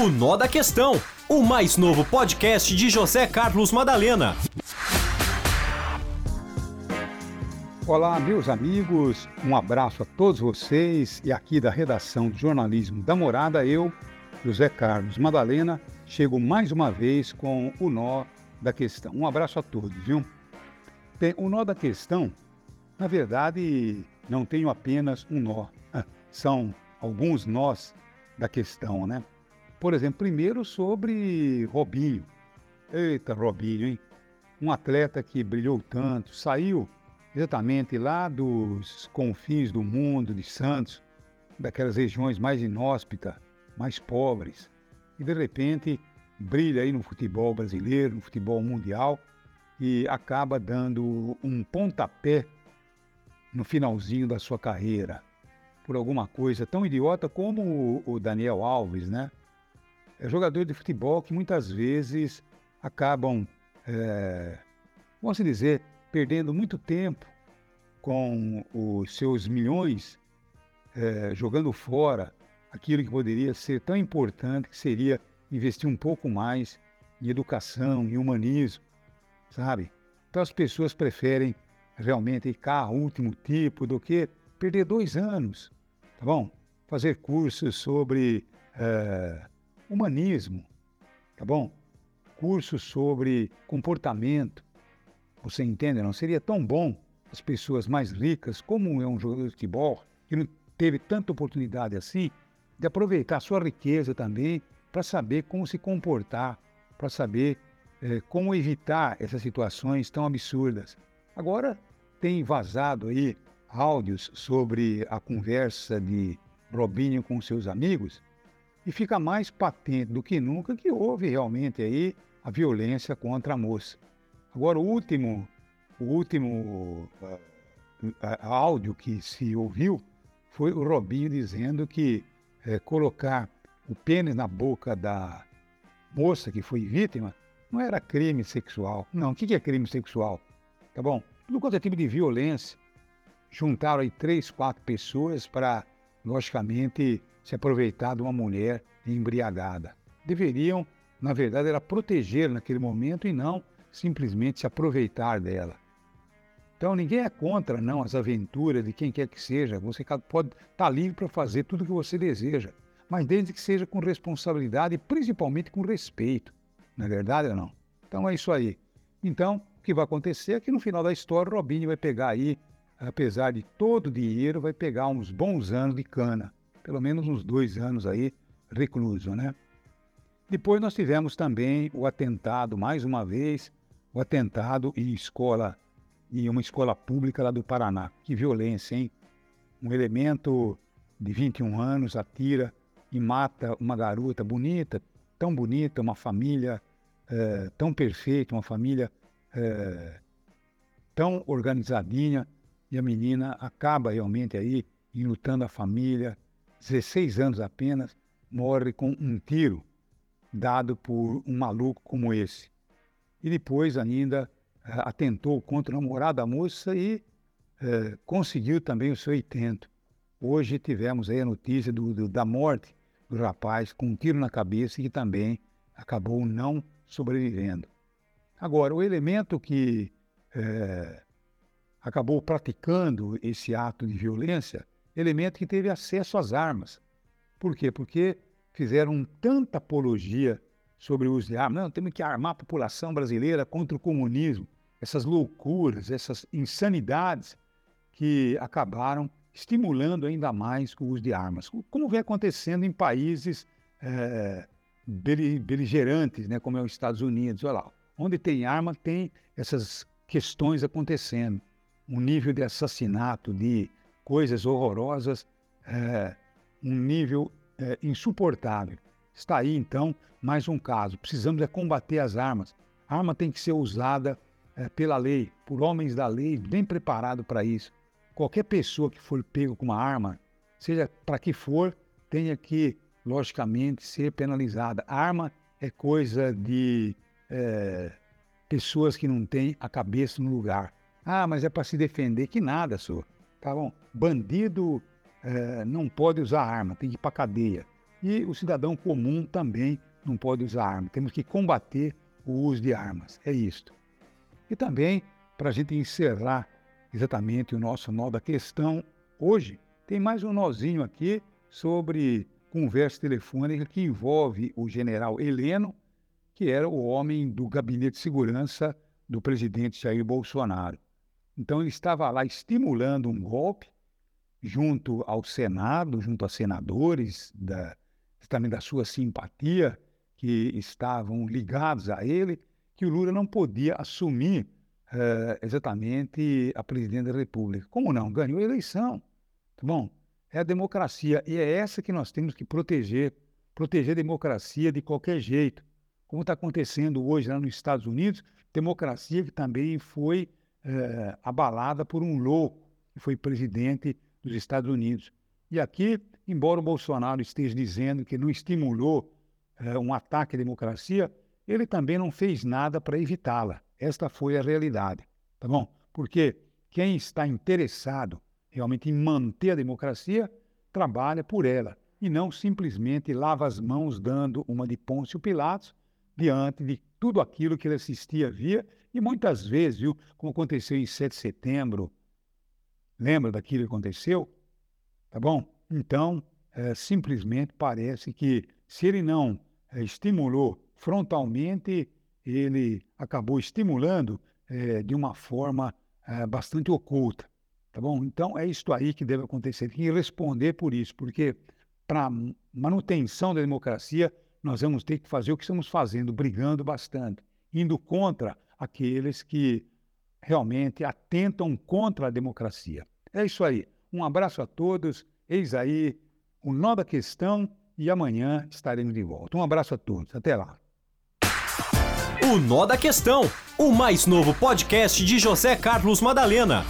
O Nó da Questão, o mais novo podcast de José Carlos Madalena. Olá, meus amigos, um abraço a todos vocês e aqui da redação de jornalismo da Morada, eu, José Carlos Madalena, chego mais uma vez com o Nó da Questão. Um abraço a todos, viu? Bem, o Nó da Questão, na verdade, não tenho apenas um nó, são alguns nós da questão, né? Por exemplo, primeiro sobre Robinho. Eita, Robinho, hein? Um atleta que brilhou tanto, saiu exatamente lá dos confins do mundo, de Santos, daquelas regiões mais inóspitas, mais pobres, e de repente brilha aí no futebol brasileiro, no futebol mundial, e acaba dando um pontapé no finalzinho da sua carreira por alguma coisa tão idiota como o Daniel Alves, né? É jogador de futebol que muitas vezes acabam, é, vamos dizer, perdendo muito tempo com os seus milhões é, jogando fora aquilo que poderia ser tão importante, que seria investir um pouco mais em educação, em humanismo, sabe? Então as pessoas preferem realmente carro último tipo do que perder dois anos, tá bom? Fazer cursos sobre é, humanismo, tá bom? Cursos sobre comportamento. Você entende? Não seria tão bom as pessoas mais ricas, como é um jogador de futebol, que não teve tanta oportunidade assim, de aproveitar a sua riqueza também para saber como se comportar, para saber eh, como evitar essas situações tão absurdas. Agora tem vazado aí áudios sobre a conversa de Robinho com seus amigos e fica mais patente do que nunca que houve realmente aí a violência contra a moça. Agora, o último, o último uh, áudio que se ouviu foi o Robinho dizendo que uh, colocar o pênis na boca da moça que foi vítima não era crime sexual. Não, o que é crime sexual? Tá bom? Tudo quanto é tipo de violência. Juntaram aí três, quatro pessoas para, logicamente, se aproveitar de uma mulher embriagada. Deveriam, na verdade, era proteger naquele momento e não simplesmente se aproveitar dela. Então ninguém é contra não as aventuras de quem quer que seja. Você pode estar tá livre para fazer tudo o que você deseja, mas desde que seja com responsabilidade e principalmente com respeito. Não é verdade ou não? Então é isso aí. Então, o que vai acontecer é que no final da história, Robinho vai pegar aí, apesar de todo o dinheiro, vai pegar uns bons anos de cana pelo menos uns dois anos aí recluso, né? Depois nós tivemos também o atentado, mais uma vez, o atentado em escola, em uma escola pública lá do Paraná. Que violência, hein? Um elemento de 21 anos atira e mata uma garota bonita, tão bonita, uma família é, tão perfeita, uma família é, tão organizadinha, e a menina acaba realmente aí enlutando a família, 16 anos apenas, morre com um tiro dado por um maluco como esse. E depois ainda uh, atentou contra o namorado da moça e uh, conseguiu também o seu intento. Hoje tivemos aí a notícia do, do, da morte do rapaz com um tiro na cabeça que também acabou não sobrevivendo. Agora, o elemento que uh, acabou praticando esse ato de violência elemento que teve acesso às armas. Por quê? Porque fizeram tanta apologia sobre o uso de armas. Não, temos que armar a população brasileira contra o comunismo. Essas loucuras, essas insanidades que acabaram estimulando ainda mais o uso de armas. Como vem acontecendo em países é, beligerantes, né, como é os Estados Unidos. Olha lá, onde tem arma, tem essas questões acontecendo. Um nível de assassinato, de coisas horrorosas, é, um nível é, insuportável. Está aí, então, mais um caso. Precisamos é combater as armas. A arma tem que ser usada é, pela lei, por homens da lei, bem preparado para isso. Qualquer pessoa que for pego com uma arma, seja para que for, tenha que, logicamente, ser penalizada. A arma é coisa de é, pessoas que não têm a cabeça no lugar. Ah, mas é para se defender. Que nada, senhor. Tá bom? Bandido é, não pode usar arma, tem que ir para cadeia. E o cidadão comum também não pode usar arma. Temos que combater o uso de armas. É isto. E também, para a gente encerrar exatamente o nosso nó da questão, hoje tem mais um nozinho aqui sobre conversa telefônica que envolve o general Heleno, que era o homem do gabinete de segurança do presidente Jair Bolsonaro. Então ele estava lá estimulando um golpe junto ao Senado, junto a senadores da, também da sua simpatia que estavam ligados a ele, que o Lula não podia assumir uh, exatamente a presidência da República. Como não? Ganhou a eleição. Tá bom? É a democracia e é essa que nós temos que proteger, proteger a democracia de qualquer jeito. Como está acontecendo hoje lá nos Estados Unidos, democracia que também foi uh, abalada por um louco que foi presidente dos Estados Unidos. E aqui, embora o Bolsonaro esteja dizendo que não estimulou é, um ataque à democracia, ele também não fez nada para evitá-la. Esta foi a realidade, tá bom? Porque quem está interessado realmente em manter a democracia trabalha por ela e não simplesmente lava as mãos dando uma de Pôncio Pilatos diante de tudo aquilo que ele assistia via e muitas vezes, viu, como aconteceu em 7 de setembro, lembra daquilo que aconteceu? Tá bom? Então, é, simplesmente parece que se ele não é, estimulou frontalmente, ele acabou estimulando é, de uma forma bastante oculta. Tá bom? Então é isso aí que deve acontecer. Tem que responder por isso, porque para manutenção da democracia nós vamos ter que fazer o que estamos fazendo, brigando bastante, indo contra aqueles que realmente atentam contra a democracia. É isso aí. Um abraço a todos. Eis aí o nó da questão e amanhã estaremos de volta. Um abraço a todos, até lá. O Nó da Questão, o mais novo podcast de José Carlos Madalena.